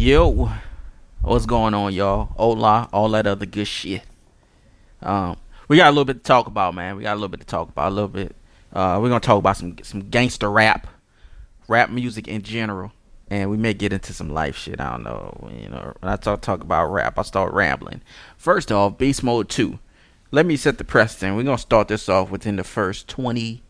Yo, what's going on, y'all? Hola, all that other good shit. Um, we got a little bit to talk about, man. We got a little bit to talk about. A little bit. Uh, we're gonna talk about some some gangster rap, rap music in general, and we may get into some life shit. I don't know. You know, when I talk talk about rap, I start rambling. First off, Beast Mode Two. Let me set the precedent. We're gonna start this off within the first twenty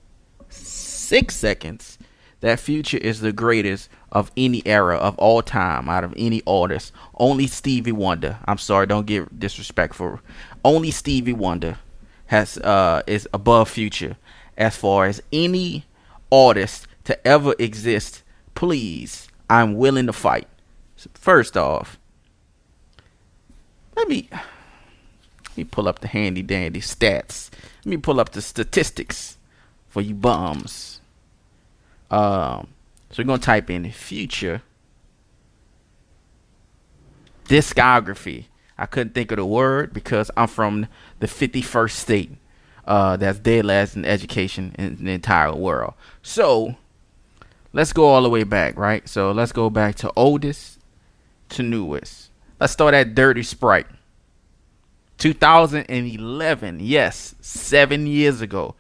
six seconds. That Future is the greatest of any era of all time out of any artist. Only Stevie Wonder. I'm sorry, don't get disrespectful. Only Stevie Wonder has uh is above Future as far as any artist to ever exist. Please, I'm willing to fight. First off, let me let me pull up the handy dandy stats. Let me pull up the statistics for you bums. Um, so we're gonna type in future discography. I couldn't think of the word because I'm from the 51st state. Uh, that's dead last in education in the entire world. So let's go all the way back, right? So let's go back to oldest to newest. Let's start at Dirty Sprite. 2011, yes, seven years ago.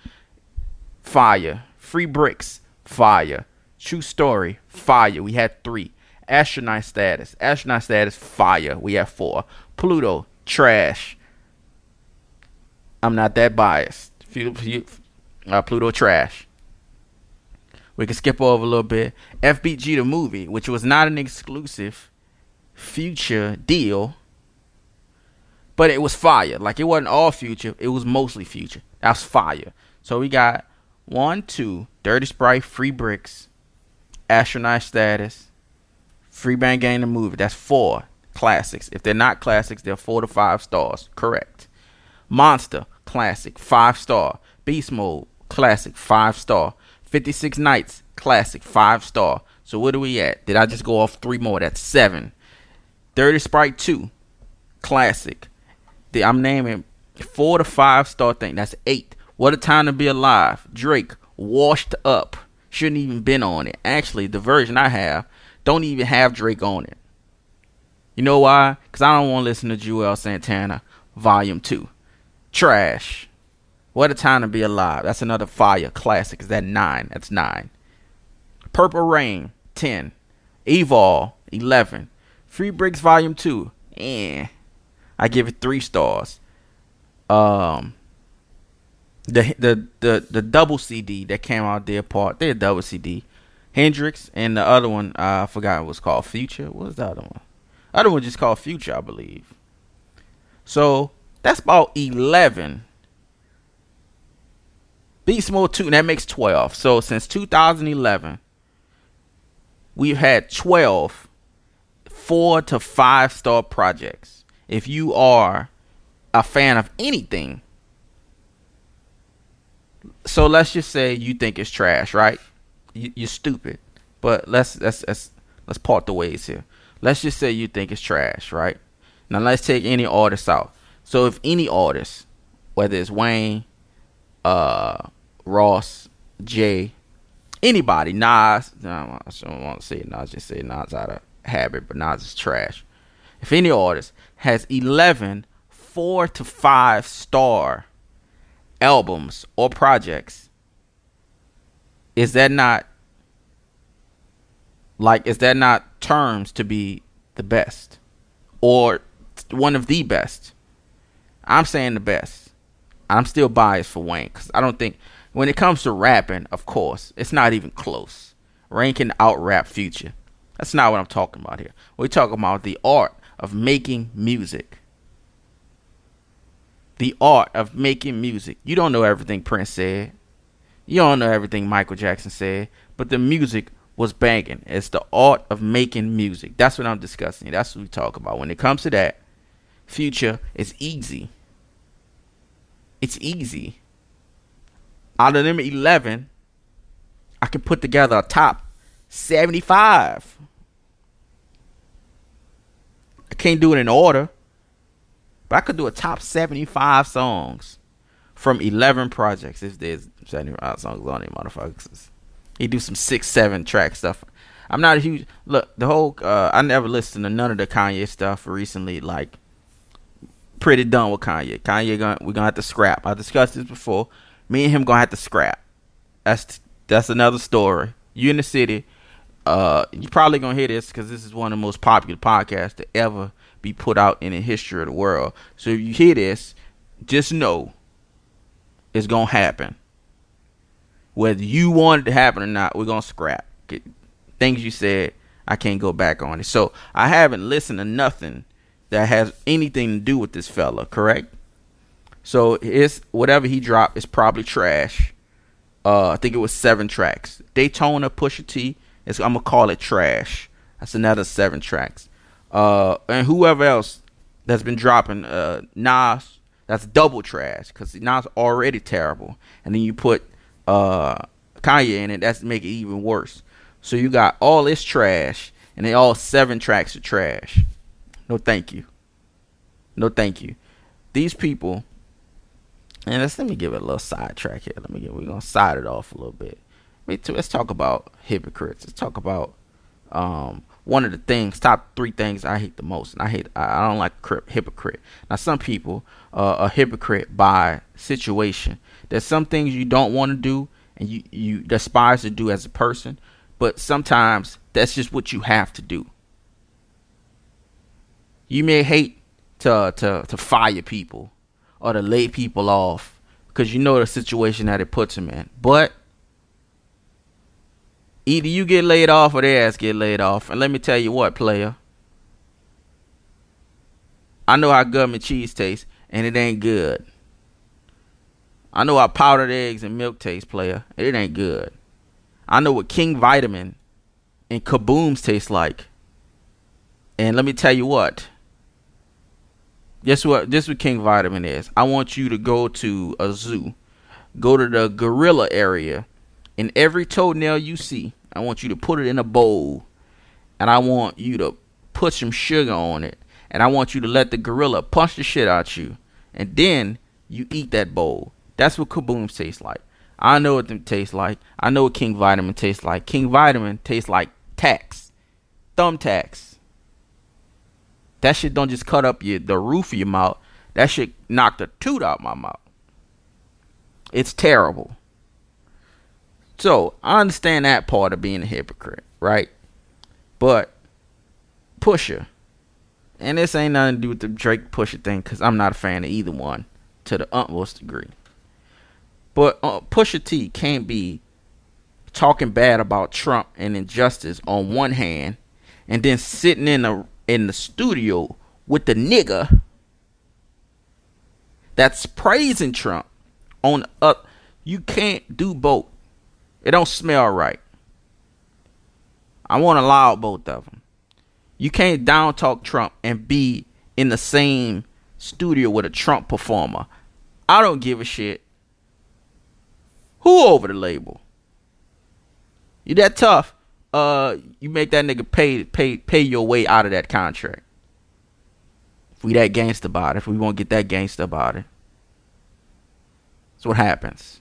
Fire. Free Bricks, fire. True story, fire. We had three. Astronaut status, astronaut status, fire. We have four. Pluto, trash. I'm not that biased. Uh, Pluto, trash. We can skip over a little bit. FBG the movie, which was not an exclusive future deal, but it was fire. Like it wasn't all future, it was mostly future. That's fire. So we got one, two, Dirty Sprite, Free Bricks, Astronaut Status, Free Bang Gang the movie. That's four classics. If they're not classics, they're four to five stars. Correct. Monster, classic, five star. Beast Mode, classic, five star. 56 Nights, classic, five star. So what are we at? Did I just go off three more? That's seven. Dirty Sprite 2, classic. I'm naming four to five star thing. That's eight. What a time to be alive. Drake, washed up. Shouldn't even been on it. Actually, the version I have don't even have Drake on it. You know why? Because I don't want to listen to Juelz Santana Volume 2. Trash. What a time to be alive. That's another fire classic. Is that 9? That's 9. Purple Reign, 10. Evol, 11. Free Bricks Volume 2. Eh. I give it 3 stars. Um, the the the the double CD that came out there part. They double CD. Hendrix and the other one uh, I forgot was called Future. What was the other one? Other one just called Future, I believe. So that's about eleven. Beast Mode 2, and that makes 12. So since 2011, we've had 12 four to five star projects. If you are a fan of anything, so let's just say you think it's trash, right? You, you're stupid, but let's let's let's let's part the ways here. Let's just say you think it's trash, right? Now let's take any artist out. So if any artist, whether it's Wayne, uh, Ross, Jay, anybody, Nas, I don't want to say Nas, just say Nas out of habit, but Nas is trash. If any artist has 11 four to five star albums or projects, is that not like is that not terms to be the best or one of the best? I'm saying the best. I'm still biased for Wayne because I don't think when it comes to rapping, of course, it's not even close. Can out rap Future. That's not what I'm talking about here. We're talking about the art of making music the art of making music. You don't know everything Prince said. You don't know everything Michael Jackson said, but the music was banging. It's the art of making music. That's what I'm discussing. That's what we talk about. When it comes to that, Future is easy. It's easy. Out of them 11, I can put together a top 75. I can't do it in order. But I could do a top 75 songs from 11 projects if there's 75 songs on it, motherfuckers. He do some six, seven track stuff. I'm not a huge look. The whole uh, I never listened to none of the Kanye stuff recently. Like, pretty done with Kanye. Kanye gonna we're gonna have to scrap. I discussed this before. Me and him gonna have to scrap. That's that's another story. You in the city. Uh, you probably gonna hear this because this is one of the most popular podcasts to ever be put out in the history of the world. So if you hear this, just know it's gonna happen. Whether you want it to happen or not, we're gonna scrap things you said. I can't go back on it. So I haven't listened to nothing that has anything to do with this fella. Correct. So it's whatever he dropped is probably trash. Uh, I think it was seven tracks. Daytona, Pusha T. It's, I'm gonna call it trash. That's another seven tracks. Uh, and whoever else that's been dropping, uh, Nas, that's double trash because Nas already terrible, and then you put uh Kanye in it, that's make it even worse. So you got all this trash, and they all seven tracks of trash. No, thank you. No, thank you. These people, and let's let me give it a little sidetrack here. Let me get. We're gonna side it off a little bit. Me too. Let's talk about hypocrites. Let's talk about um, one of the things, top three things I hate the most, and I hate. I, don't like hypocrite. Now, some people uh, are hypocrite by situation. There's some things you don't want to do, and you you despise to do as a person, but sometimes that's just what you have to do. You may hate to to to fire people or to lay people off because you know the situation that it puts them in, but Either you get laid off or their ass get laid off. And let me tell you what, player. I know how government cheese tastes, and it ain't good. I know how powdered eggs and milk taste, player. It ain't good. I know what King Vitaman and Kabooms taste like. And let me tell you what. Guess what? This what King Vitaman is. I want you to go to a zoo. Go to the gorilla area. And every toenail you see, I want you to put it in a bowl and I want you to put some sugar on it and I want you to let the gorilla punch the shit out you and then you eat that bowl. That's what kabooms tastes like. I know what them tastes like. I know what King Vitaman tastes like. King Vitaman tastes like tacks. Thumbtacks. That shit don't just cut up your the roof of your mouth. That shit knock the tooth out my mouth. It's terrible. So I understand that part of being a hypocrite, right? But Pusha, and this ain't nothing to do with the Drake Pusha thing, because I'm not a fan of either one to the utmost degree. But uh, Pusha T can't be talking bad about Trump and injustice on one hand, and then sitting in the in the studio with the nigga that's praising Trump on up. You can't do both. It don't smell right. I want to allow both of them. You can't down talk Trump and be in the same studio with a Trump performer. I don't give a shit. Who over the label? You that tough? Uh, you make that nigga pay pay pay your way out of that contract. If we that gangster about it, if we won't get that gangster about it, that's what happens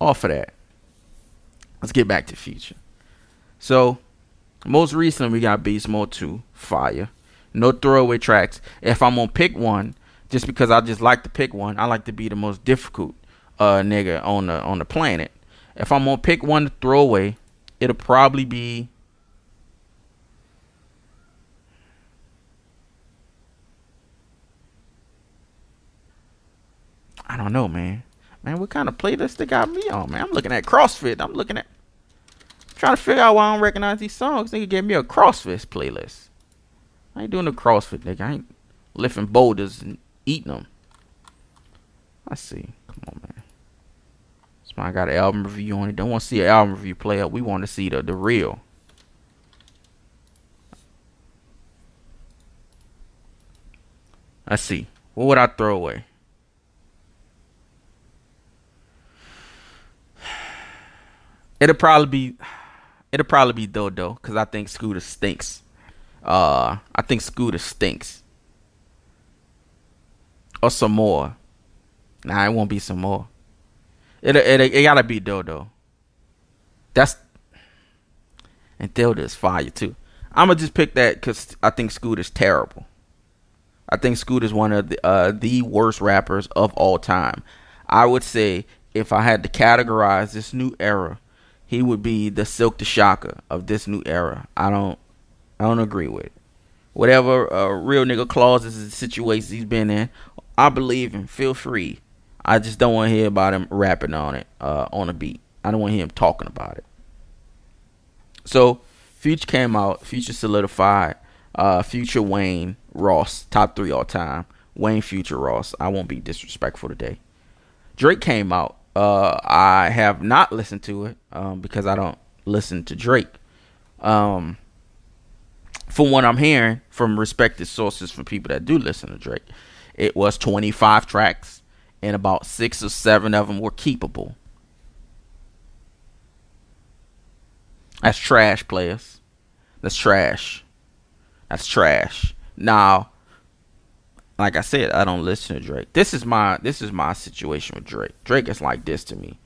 off of that, let's get back to Future. So, most recently we got Beast Mode 2, Fire. No throwaway tracks. If I'm gonna pick one, just because I just like to pick one, I like to be the most difficult uh nigga on the on the planet. If I'm gonna pick one to throw away, it'll probably be I don't know, man. Man, what kind of playlist they got me on, man? I'm looking at CrossFit. I'm looking at trying to figure out why I don't recognize these songs. Nigga gave me a CrossFit playlist. I ain't doing the CrossFit, nigga. I ain't lifting boulders and eating them. I see. Come on, man. This man got an album review on it. Don't want to see an album review play up. We want to see the the real. Let's see. What would I throw away? It'll probably be it'll probably be Doh Doh because I think Scooter stinks. Uh, I think Scooter stinks. Or some more. Nah, it won't be some more. It it it gotta be Doh Doh. That's and Delta is fire too. I'm gonna just pick that because I think Scooter's terrible. I think Scooter's one of the uh, the worst rappers of all time. I would say if I had to categorize this new era, he would be the Silk the Shocker of this new era. I don't I don't agree with it. Whatever uh, real nigga clauses and situations he's been in, I believe him. Feel free. I just don't want to hear about him rapping on it uh, on a beat. I don't want hear him talking about it. So Future came out. Future solidified. Uh, Future Wayne Ross top three all time. Wayne Future Ross. I won't be disrespectful today. Drake came out. Uh, I have not listened to it um, because I don't listen to Drake. Um, from what I'm hearing from respected sources from people that do listen to Drake, it was 25 tracks and about six or seven of them were keepable. That's trash, players. That's trash. That's trash. Now, like I said, I don't listen to Drake. This is my this is my situation with Drake. Drake is like this to me.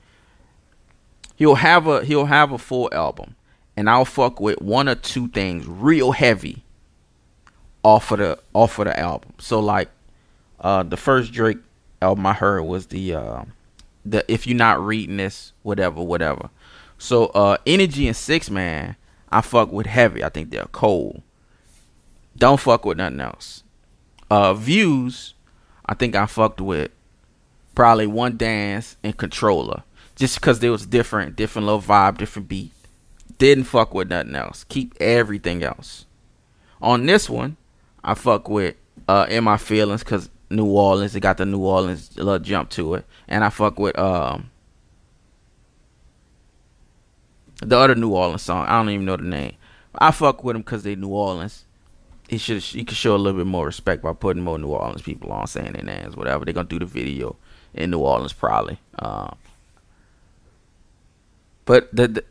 He'll have a he'll have a full album, and I'll fuck with one or two things real heavy off of the off of the album. So like, uh, the first Drake album I heard was the uh, the if you're not reading this, whatever, whatever. So uh, Energy and Six Man, I fuck with heavy. I think they're cold. Don't fuck with nothing else. Uh, views, I think I fucked with probably one dance and Controlla, just because they was different, different little vibe, different beat. Didn't fuck with nothing else. Keep everything else. On this one, I fuck with uh, in my feelings because New Orleans. It got the New Orleans little jump to it, and I fuck with um the other New Orleans song. I don't even know the name. I fuck with them because they New Orleans. He should he could show a little bit more respect by putting more New Orleans people on, saying their names, whatever. They're gonna do the video in New Orleans probably. Um, but the, the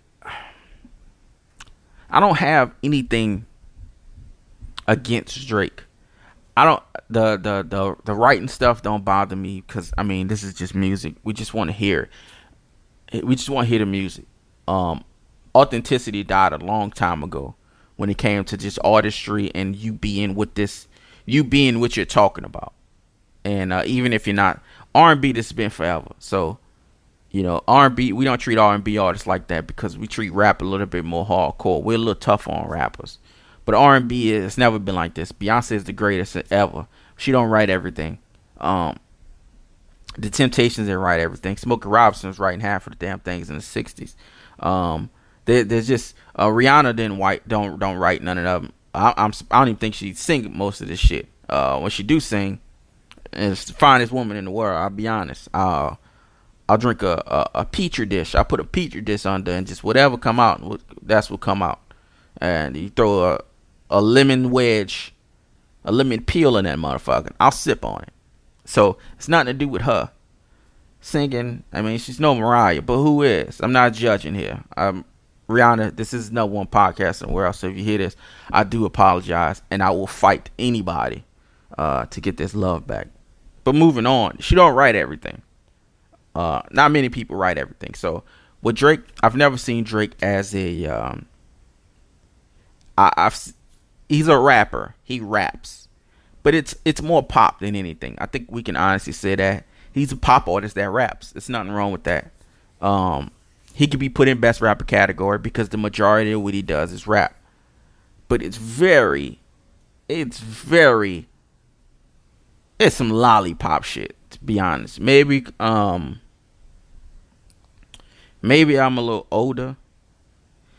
I don't have anything against Drake. I don't the the the the writing stuff don't bother me because I mean this is just music. We just want to hear. We just want to hear the music. Um, authenticity died a long time ago when it came to just artistry and you being with this, you being what you're talking about. And uh, even if you're not R&B, this has been forever. So, you know, R&B, we don't treat R&B artists like that because we treat rap a little bit more hardcore. We're a little tough on rappers. But R&B has never been like this. Beyonce is the greatest ever. She don't write everything. Um, the Temptations didn't write everything. Smokey Robinson was writing half of the damn things in the '60s. Um, there, there's just uh, Rihanna didn't write don't don't write none of them. I, I'm I don't even think she sing most of this shit. Uh, when she do sing, it's the finest woman in the world. I'll be honest. Uh, I'll drink a, a, a petri dish. I put a petri dish under, and just whatever come out, that's what come out. And you throw a a lemon wedge, a lemon peel in that motherfucker. I'll sip on it. So it's nothing to do with her singing. I mean, she's no Mariah, but who is? I'm not judging here. I'm Rihanna. This is no one podcast somewhere else. So if you hear this, I do apologize, and I will fight anybody uh, to get this love back. But moving on, she don't write everything. Uh, not many people write everything. So with Drake, I've never seen Drake as a. Um, I, I've he's a rapper. He raps, but it's it's more pop than anything. I think we can honestly say that he's a pop artist that raps. There's nothing wrong with that. Um, he could be put in best rapper category because the majority of what he does is rap. But it's very, it's very, it's some lollipop shit. To be honest, maybe um, maybe I'm a little older.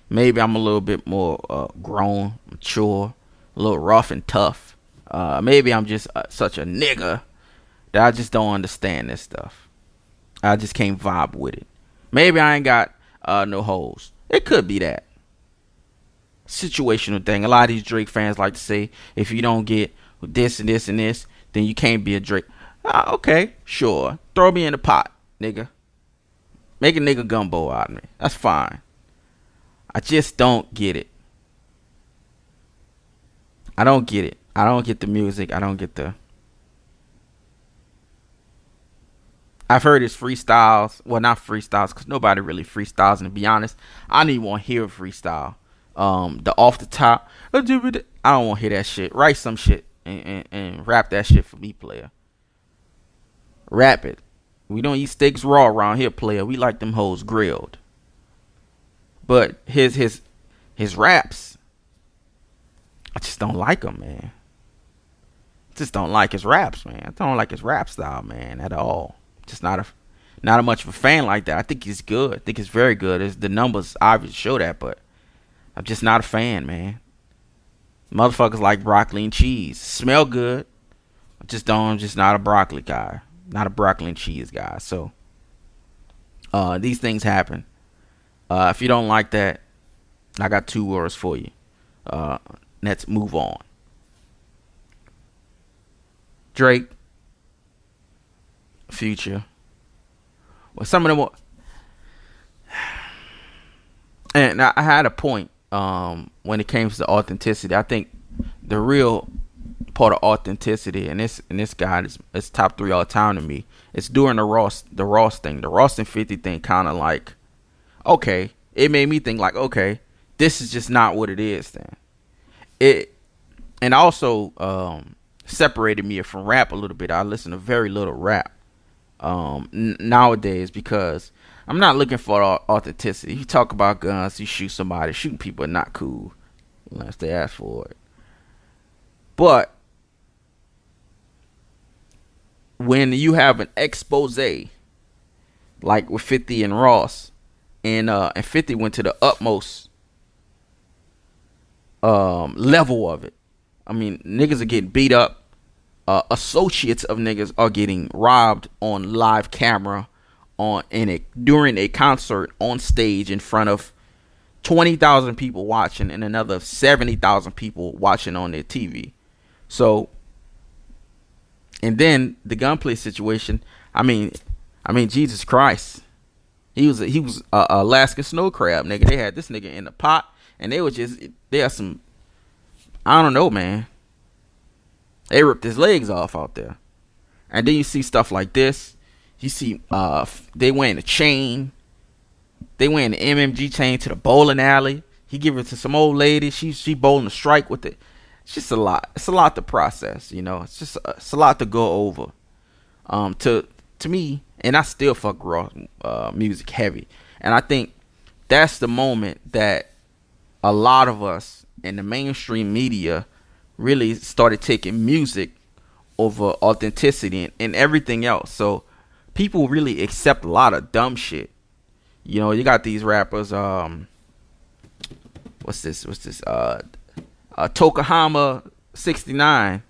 Maybe I'm a little bit more uh, grown, mature a little rough and tough. Uh, maybe I'm just uh, such a nigga that I just don't understand this stuff. I just can't vibe with it. Maybe I ain't got uh, no holes. It could be that situational thing. A lot of these Drake fans like to say, if you don't get this and this and this, then you can't be a Drake. Uh, okay, sure. Throw me in the pot, nigga. Make a nigga gumbo out of me. That's fine. I just don't get it. I don't get it. I don't get the music. I don't get the. I've heard his freestyles. Well, not freestyles, because nobody really freestyles. And to be honest, I want to hear freestyle. Um, the off the top. I don't want to hear that shit. Write some shit and, and, and rap that shit for me, player. Rap it. We don't eat steaks raw around here, player. We like them hoes grilled. But his his his raps, I just don't like them, man. Just don't like his raps, man. I don't like his rap style, man, at all. Just not a not a much of a fan like that. I think he's good. I think he's very good. It's, the numbers obviously show that, but I'm just not a fan, man. Motherfuckers like broccoli and cheese. Smell good. I just don't. I'm just not a broccoli guy. Not a broccoli and cheese guy. So, uh, these things happen. Uh, if you don't like that, I got two words for you. Uh, let's move on. Drake, Future. Well, some of them. Were, and I had a point um, when it came to authenticity. I think the real part of authenticity, and this and this guy is, is top three all time to me. It's during the Ross the Ross thing, the Ross and Fifty thing. Kind of like, okay, it made me think like, okay, this is just not what it is. Then it, and also um, separated me from rap a little bit. I listen to very little rap um, n- nowadays because I'm not looking for authenticity. You talk about guns, you shoot somebody. Shooting people are not cool unless they ask for it. But when you have an expose like with 50 and Ross, and uh, and 50 went to the utmost um, level of it. I mean, niggas are getting beat up uh, associates of niggas are getting robbed on live camera on in a during a concert on stage in front of 20,000 people watching and another 70,000 people watching on their TV. So and then the gunplay situation, I mean I mean Jesus Christ. He was a, he was a, Alaska snow crab, nigga. They had this nigga in the pot and they were just they had some I don't know, man. They ripped his legs off out there. And then you see stuff like this. You see uh they wearing a chain. They wearing the MMG chain to the bowling alley. He give it to some old lady. She she bowling a strike with it. It's just a lot. It's a lot to process, you know. It's just a, it's a lot to go over. Um to to me, and I still fuck raw uh, music heavy. And I think that's the moment that a lot of us in the mainstream media really started taking music over authenticity and, and everything else. So people really accept a lot of dumb shit. You know, you got these rappers, um what's this? What's this? Uh uh Tokahama sixty nine.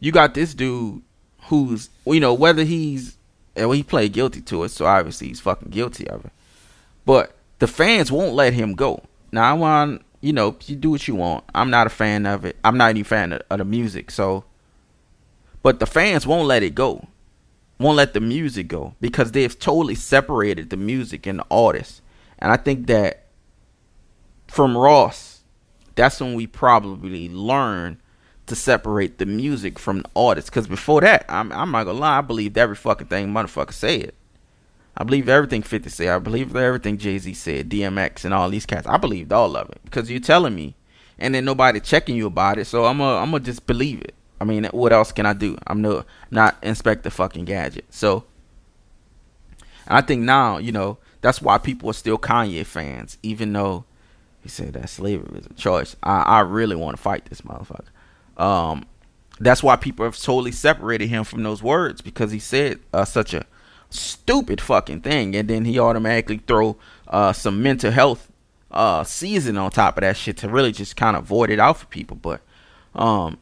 You got this dude who's you know, whether he's well, he played guilty to it, so obviously he's fucking guilty of it. But the fans won't let him go. Now I want you know, you do what you want. I'm not a fan of it. I'm not even a fan of, of the music. So, but the fans won't let it go. Won't let the music go because they've totally separated the music and the artist. And I think that from Ross, that's when we probably learn to separate the music from the artist. Because before that, I'm, I'm not gonna lie, I believed every fucking thing motherfucker said. I believe everything 50 said. I believe everything Jay Z said, DMX, and all these cats. I believed all of it because you're telling me, and then nobody checking you about it. So I'm gonna I'm gonna just believe it. I mean, what else can I do? I'm no not Inspector fucking Gadget. So I think now you know that's why people are still Kanye fans, even though he said that slavery is a choice. I I really want to fight this motherfucker. Um, that's why people have totally separated him from those words because he said uh, such a stupid fucking thing, and then he automatically throw uh, some mental health uh, season on top of that shit to really just kind of void it out for people. But um,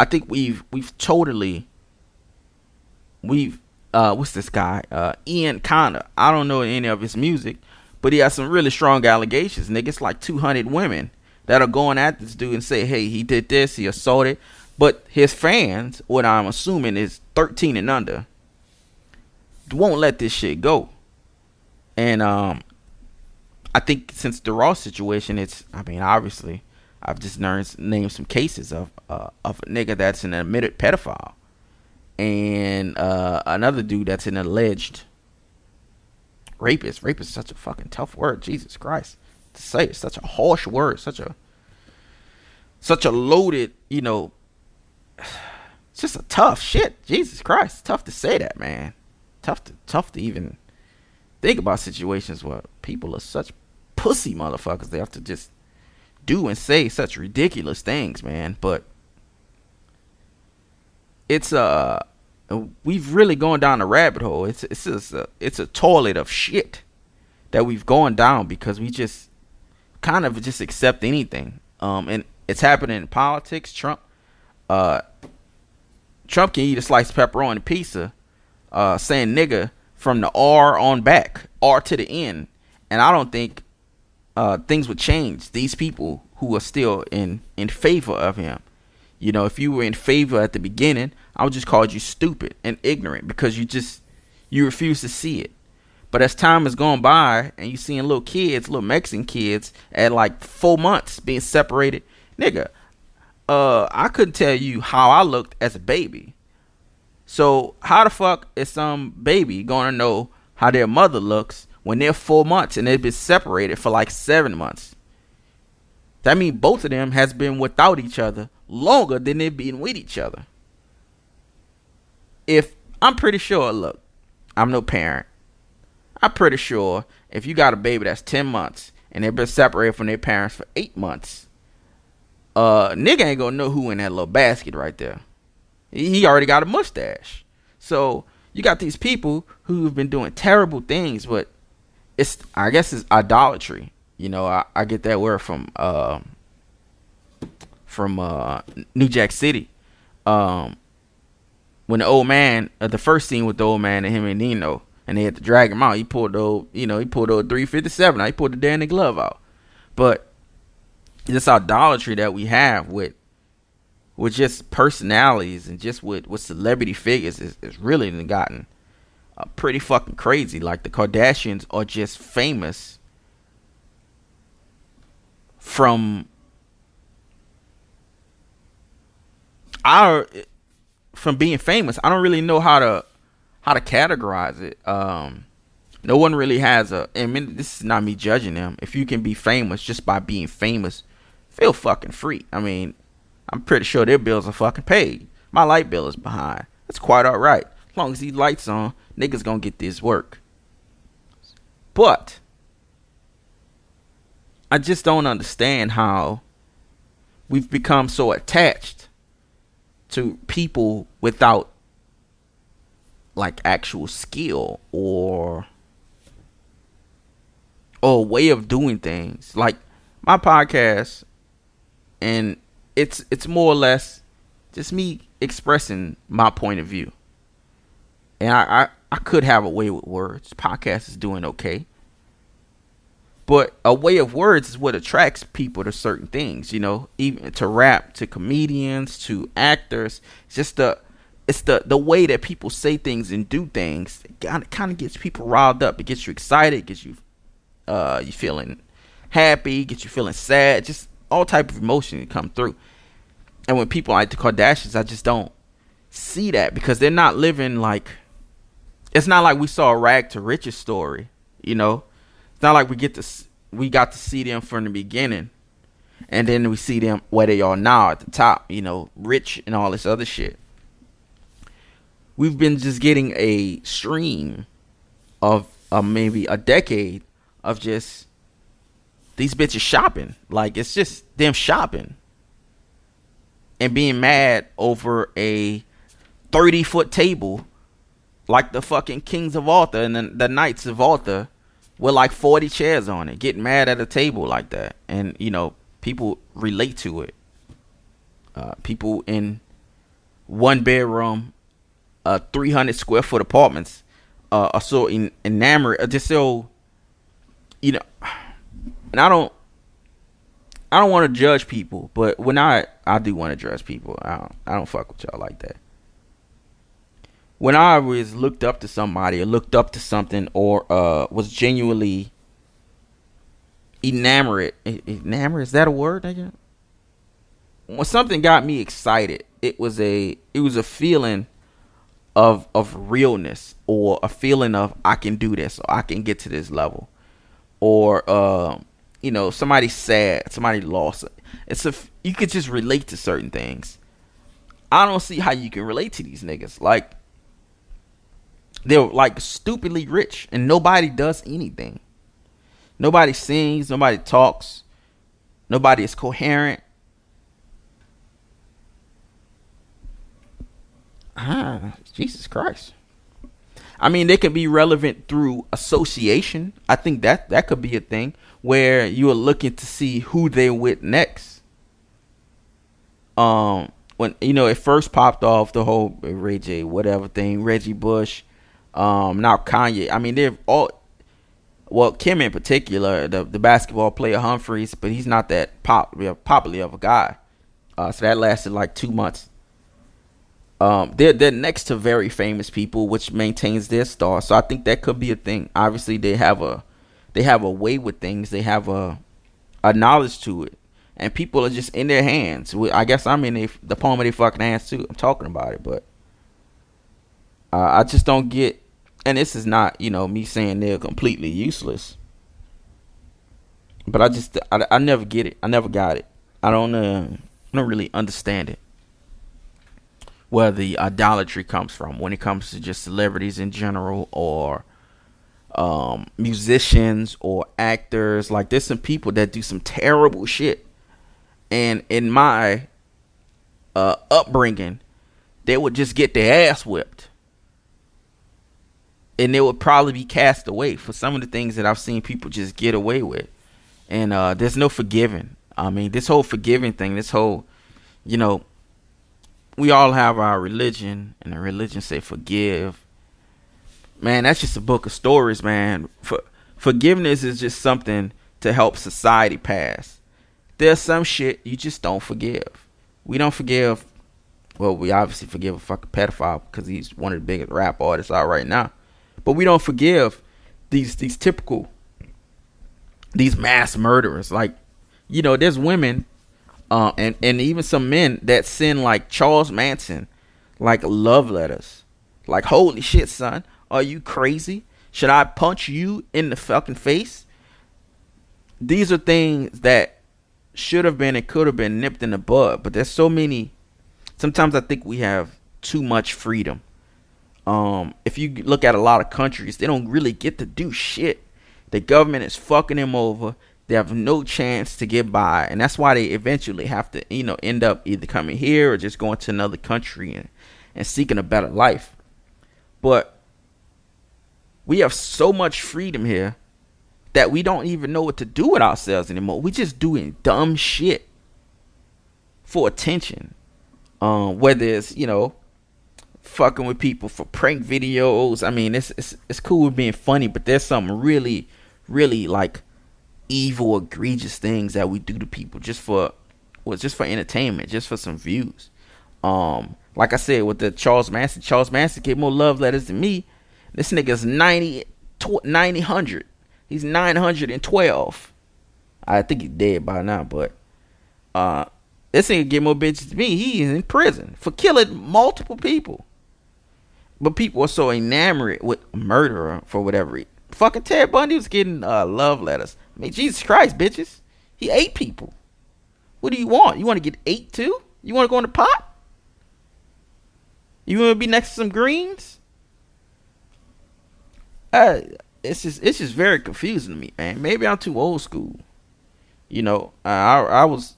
I think we've we've totally we've uh, what's this guy uh, Ian Connor. I don't know any of his music, but he has some really strong allegations. Nigga, it's like 200 women that are going at this dude and say, hey, he did this, he assaulted. But his fans, what I'm assuming is 13 and under, won't let this shit go. And um, I think since the Raw situation, it's I mean obviously I've just learned named some cases of uh, of a nigga that's an admitted pedophile, and uh, another dude that's an alleged rapist. Rapist is such a fucking tough word. Jesus Christ, to say. It's such a harsh word, such a such a loaded, you know, it's just a tough shit. Jesus Christ, tough to say that, man. Tough to tough to even think about situations where people are such pussy motherfuckers. They have to just do and say such ridiculous things, man. But it's uh we've really gone down a rabbit hole. It's it's just a, it's a toilet of shit that we've gone down because we just kind of just accept anything. Um, and it's happening in politics. Trump, uh, Trump can eat a slice of pepperoni pizza, uh, saying nigga from the R on back, R to the N, and I don't think uh, things would change. These people who are still in in favor of him. You know, if you were in favor at the beginning, I would just call you stupid and ignorant because you just you refuse to see it. But as time has gone by and you seeing little kids, little Mexican kids at like four months being separated, nigga, uh, I couldn't tell you how I looked as a baby. So how the fuck is some baby gonna know how their mother looks when they're four months and they've been separated for like seven months? That means both of them has been without each other longer than they've been with each other. If I'm pretty sure, look, I'm no parent. I'm pretty sure if you got a baby that's 10 months and they've been separated from their parents for eight months, uh, nigga ain't gonna know who in that little basket right there. He already got a mustache. So you got these people who've been doing terrible things, but it's I guess it's idolatry. You know, I, I get that word from uh, from uh, New Jack City. Um, when the old man, uh, the first scene with the old man and him and Nino, and they had to drag him out. He pulled the old, you know, he pulled the 357 out. He pulled the Danny glove out. But this idolatry that we have with with just personalities and just with, with celebrity figures is, is really gotten uh, pretty fucking crazy. Like the Kardashians are just famous from our from being famous. I don't really know how to how to categorize it. Um, no one really has a. I mean, this is not me judging them. If you can be famous just by being famous, feel fucking free. I mean, I'm pretty sure their bills are fucking paid. My light bill is behind. That's quite alright. As long as these lights on, niggas gonna get this work. But I just don't understand how we've become so attached to people without like actual skill or or way of doing things. Like my podcast and it's it's more or less just me expressing my point of view. And I, I, I could have a way with words. Podcast is doing okay. But a way of words is what attracts people to certain things, you know, even to rap, to comedians, to actors. It's just the it's the the way that people say things and do things. It kind of gets people riled up. It gets you excited. gets you uh you feeling happy. Gets you feeling sad. Just all type of emotion come through. And when people like the Kardashians, I just don't see that because they're not living like. It's not like we saw a rag to riches story, you know. It's not like we get to we got to see them from the beginning, and then we see them where they are now at the top, you know, rich and all this other shit we've been just getting a stream of uh, maybe a decade of just these bitches shopping. Like it's just them shopping and being mad over a 30 foot table like the fucking Kings of Arthur and the, the Knights of Arthur with like 40 chairs on it. Getting mad at a table like that. And, you know, people relate to it. Uh, people in one bedroom uh 300 square foot apartments uh are so enamored uh, just so you know and I don't I don't want to judge people, but when I I do want to judge people. I don't I don't fuck with y'all like that. When I was looked up to somebody or looked up to something or uh was genuinely enamored enamored is that a word nigga? When something got me excited, it was a it was a feeling of of realness or a feeling of I can do this or I can get to this level or uh, you know, somebody's sad, somebody lost. It's a you could just relate to certain things. I don't see how you can relate to these niggas. Like they're like stupidly rich and nobody does anything. Nobody sings, nobody talks, nobody is coherent. Ah, Jesus Christ. I mean, they can be relevant through association. I think that that could be a thing where you are looking to see who they're with next. Um, when you know it first popped off the whole Ray J whatever thing, Reggie Bush, um, now Kanye. I mean, they're all well, Kim in particular, the the basketball player Humphries, but he's not that pop popular of a guy. Uh, so that lasted like two months. Um, they're they're next to very famous people, which maintains their star. So I think that could be a thing. Obviously, they have a they have a way with things. They have a a knowledge to it, and people are just in their hands. I guess I'm in the palm of their fucking hands too. I'm talking about it, but uh, I just don't get. And this is not, you know, me saying they're completely useless. But I just, I, I never get it. I never got it. I don't, uh, I don't really understand it where the idolatry comes from when it comes to just celebrities in general or um, musicians or actors. Like there's some people that do some terrible shit, and in my uh, upbringing, they would just get their ass whipped, and they would probably be cast away for some of the things that I've seen people just get away with. And uh, there's no forgiving. I mean, this whole forgiving thing, this whole, you know, we all have our religion, and the religion say forgive. Man, that's just a book of stories, man. For, forgiveness is just something to help society pass. There's some shit you just don't forgive. We don't forgive. Well, we obviously forgive a fucking pedophile because he's one of the biggest rap artists out right now. But we don't forgive these these typical these mass murderers. Like, you know, there's women uh, and and even some men that send like Charles Manson, like love letters, like holy shit, son, are you crazy? Should I punch you in the fucking face? These are things that should have been and could have been nipped in the bud, but there's so many. Sometimes I think we have too much freedom. Um, if you look at a lot of countries, they don't really get to do shit. The government is fucking them over. They have no chance to get by, and that's why they eventually have to, you know, end up either coming here or just going to another country and, and seeking a better life. But we have so much freedom here that we don't even know what to do with ourselves anymore. We're just doing dumb shit for attention. Um, whether it's you know fucking with people for prank videos. I mean, it's it's it's cool with being funny, but there's something really, really like evil, egregious things that we do to people just for was just for entertainment, just for some views. Um, like I said with the Charles Manson, Charles Manson gave more love letters than me. This nigga's 90, 90 100. He's 912. I think he's dead by now, but uh, this nigga get more bitches than me. He is in prison for killing multiple people. But people are so enamored with murderer for whatever reason. Fucking Ted Bundy was getting uh, love letters. I mean, Jesus Christ, bitches. He ate people. What do you want? You want to get ate too? You want to go in the pot? You want to be next to some greens? Uh, it's just it's just very confusing to me, man. Maybe I'm too old school. You know, I I was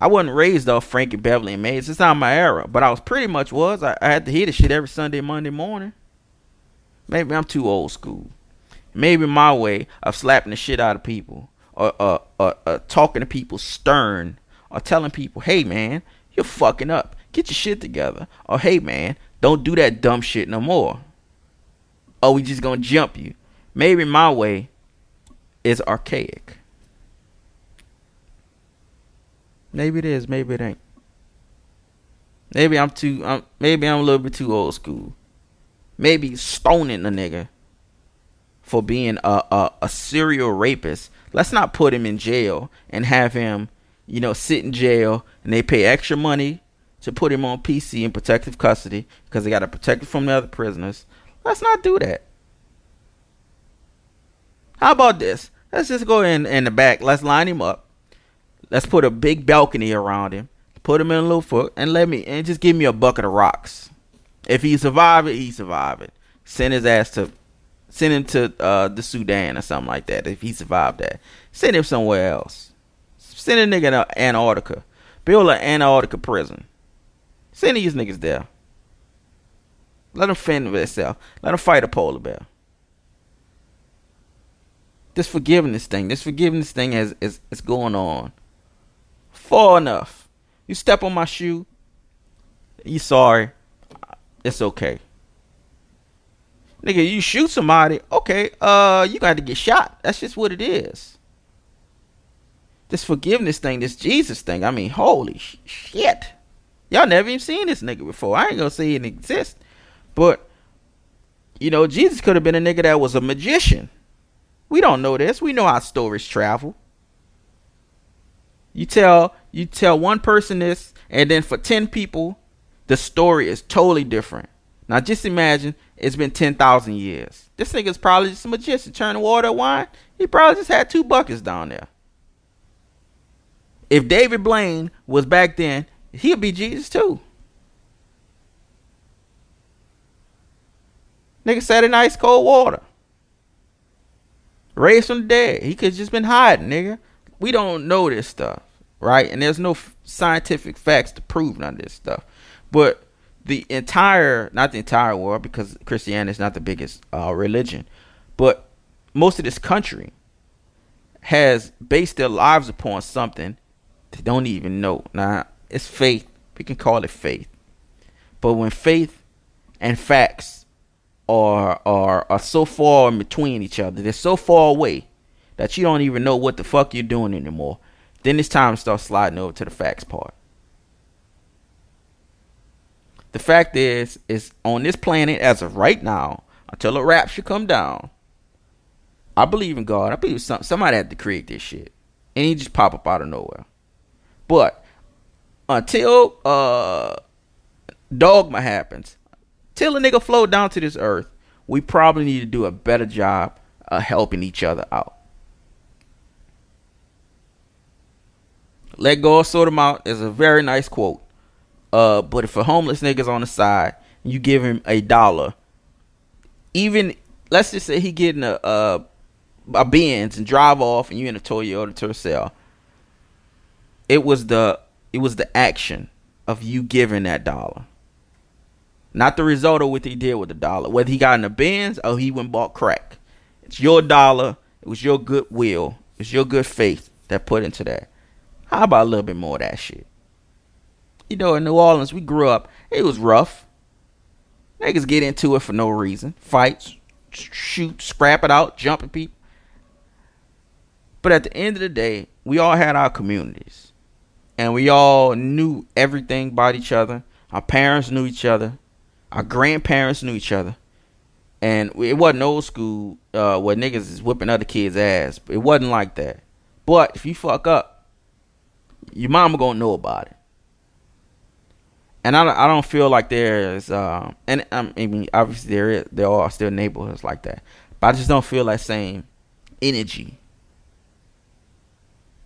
I wasn't raised off Frankie Beverly and Maze. It's not my era, but I was pretty much was. I, I had to hear the shit every Sunday, Monday morning. Maybe I'm too old school maybe my way of slapping the shit out of people or, or talking to people stern or telling people, hey man, you're fucking up. Get your shit together. Or hey man, don't do that dumb shit no more. Or we just gonna jump you. Maybe my way is archaic. Maybe it is, maybe it ain't. Maybe I'm too um, maybe I'm a little bit too old school. Maybe stoning a nigga for being a, a, a serial rapist, let's not put him in jail and have him, you know, sit in jail and they pay extra money to put him on PC in protective custody because they got to protect him from the other prisoners. Let's not do that. How about this? Let's just go in in the back. Let's line him up. Let's put a big balcony around him. Put him in a little foot and let me and just give me a bucket of rocks. If he survive it, he survive it. Send his ass to send him to uh, the Sudan or something like that. If he survived that, send him somewhere else. Send a nigga to Antarctica. Build an Antarctica prison. Send these niggas there. Let them fend for themselves. Let them fight a polar bear. This forgiveness thing, this forgiveness thing is, is, is going on far enough. You step on my shoe, you sorry. It's okay. Nigga, you shoot somebody, okay, uh, you got to get shot. That's just what it is. This forgiveness thing, this Jesus thing, I mean, holy sh- shit. Y'all never even seen this nigga before. I ain't gonna say it exists. But, you know, Jesus could have been a nigga that was a magician. We don't know this. We know how stories travel. You tell you tell one person this, and then for ten people, the story is totally different. Now just imagine it's been ten thousand years. This nigga's probably just a magician, turning water wine. He probably just had two buckets down there. If David Blaine was back then, he'd be Jesus too. Nigga sat in ice cold water. Raised from the dead. He could just been hiding, nigga. We don't know this stuff, right? And there's no f- scientific facts to prove none of this stuff. But the entire, not the entire world, because Christianity is not the biggest uh, religion, but most of this country has based their lives upon something they don't even know. Now, it's faith. We can call it faith. But when faith and facts are are are so far in between each other. They're so far away that you don't even know what the fuck you're doing anymore. Then it's time to start sliding over to the facts part. The fact is, is on this planet as of right now, until the rapture come down, I believe in God. I believe some, somebody had to create this shit. And he just pop up out of nowhere. But until uh dogma happens, till a nigga float down to this earth, we probably need to do a better job of helping each other out. Let go God sort them out is a very nice quote. Uh, but if a homeless nigga's on the side, you give him a dollar, even let's just say he getting a a, a Benz and drive off, and you in a Toyota Tercel. It was the it was the action of you giving that dollar. Not the result of what he did with the dollar. Whether he got in the Benz or he went bought crack. It's your dollar. It was your goodwill. It's your good faith that put into that. How about a little bit more of that shit? You know, in New Orleans, we grew up. It was rough. Niggas get into it for no reason. Fights, shoot, scrap it out, jumping people. But at the end of the day, we all had our communities. And we all knew everything about each other. Our parents knew each other. Our grandparents knew each other, and it wasn't old school uh, where niggas is whipping other kids' ass. It wasn't like that. But if you fuck up, your mama gonna know about it. And I I don't feel like there's uh, and um, I mean obviously there is, there are still neighborhoods like that, but I just don't feel that same energy.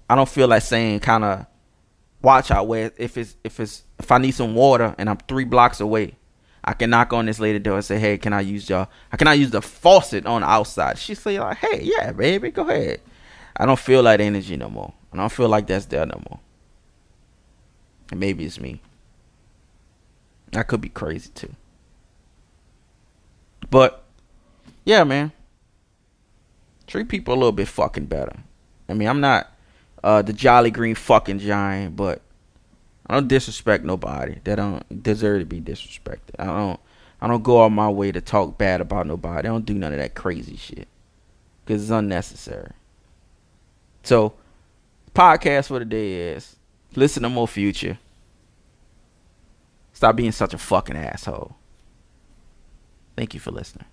I don't feel like saying kind of watch out where if it's if it's if I need some water and I'm three blocks away, I can knock on this lady door and say, "Hey, can I use y'all? I can I use the faucet on the outside?" She say like, "Hey, yeah, baby, go ahead." I don't feel that energy no more. I don't feel like that's there no more. And maybe it's me. I could be crazy too. But yeah, man. Treat people a little bit fucking better. I mean, I'm not uh, the jolly green fucking giant, but I don't disrespect nobody that don't deserve to be disrespected. I don't I don't go out my way to talk bad about nobody. I don't do none of that crazy shit because it's unnecessary. So, podcast for the day is listen to more future. Stop being such a fucking asshole. Thank you for listening.